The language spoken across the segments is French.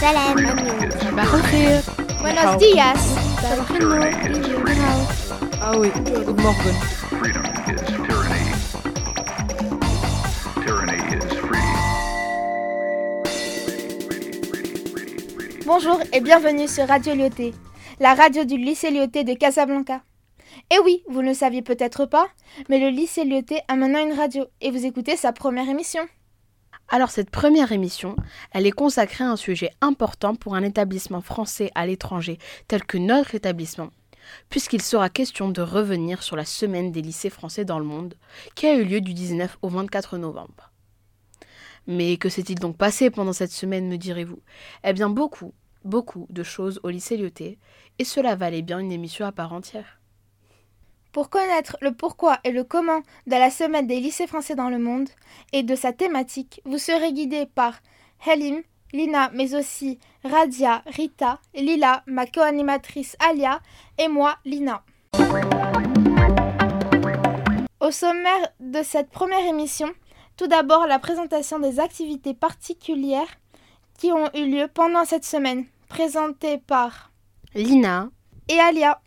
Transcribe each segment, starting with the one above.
Salam. Buenos días. Ah oui, good morgen. Bonjour et bienvenue sur Radio Lyoté, la radio du lycée Lyoté de Casablanca. Et oui, vous ne le saviez peut-être pas, mais le lycée Lyoté a maintenant une radio et vous écoutez sa première émission. Alors cette première émission, elle est consacrée à un sujet important pour un établissement français à l'étranger tel que notre établissement, puisqu'il sera question de revenir sur la semaine des lycées français dans le monde, qui a eu lieu du 19 au 24 novembre. Mais que s'est-il donc passé pendant cette semaine, me direz-vous? Eh bien beaucoup, beaucoup de choses au lycée Lyoté, et cela valait bien une émission à part entière. Pour connaître le pourquoi et le comment de la semaine des lycées français dans le monde et de sa thématique, vous serez guidé par Helim, Lina, mais aussi Radia, Rita, Lila, ma co-animatrice Alia et moi, Lina. Au sommaire de cette première émission, tout d'abord la présentation des activités particulières qui ont eu lieu pendant cette semaine, présentées par Lina, et Alia.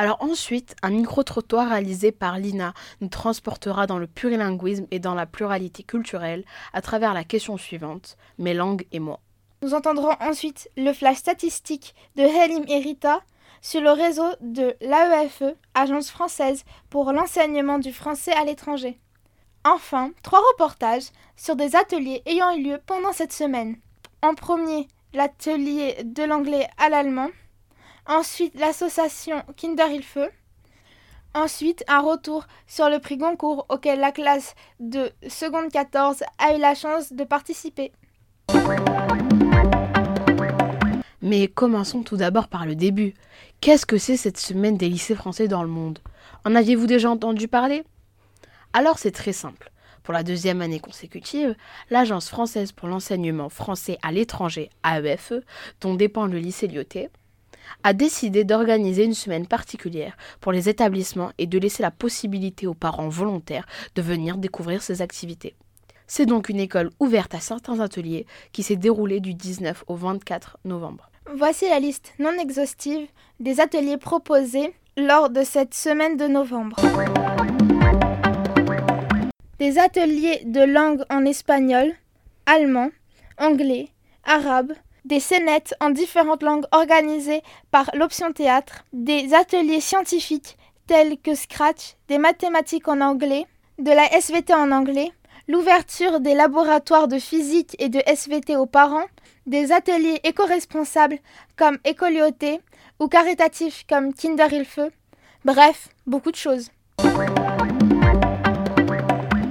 Alors ensuite, un micro-trottoir réalisé par Lina nous transportera dans le plurilinguisme et dans la pluralité culturelle à travers la question suivante, mes langues et moi. Nous entendrons ensuite le flash statistique de Helim et Rita sur le réseau de l'AEFE, Agence française pour l'enseignement du français à l'étranger. Enfin, trois reportages sur des ateliers ayant eu lieu pendant cette semaine. En premier, l'atelier de l'anglais à l'allemand. Ensuite, l'association Kinderhilfe. Ensuite, un retour sur le prix Goncourt auquel la classe de seconde 14 a eu la chance de participer. Mais commençons tout d'abord par le début. Qu'est-ce que c'est cette semaine des lycées français dans le monde? En aviez-vous déjà entendu parler? Alors c'est très simple. Pour la deuxième année consécutive, l'Agence française pour l'enseignement français à l'étranger, AEFE, dont dépend le lycée Lyoté, a décidé d'organiser une semaine particulière pour les établissements et de laisser la possibilité aux parents volontaires de venir découvrir ces activités. C'est donc une école ouverte à certains ateliers qui s'est déroulée du 19 au 24 novembre. Voici la liste non exhaustive des ateliers proposés lors de cette semaine de novembre. Des ateliers de langue en espagnol, allemand, anglais, arabe, des scénettes en différentes langues organisées par l'option théâtre, des ateliers scientifiques tels que Scratch, des mathématiques en anglais, de la SVT en anglais, l'ouverture des laboratoires de physique et de SVT aux parents, des ateliers éco-responsables comme Écolioté ou caritatifs comme Kinderhilfe, bref, beaucoup de choses.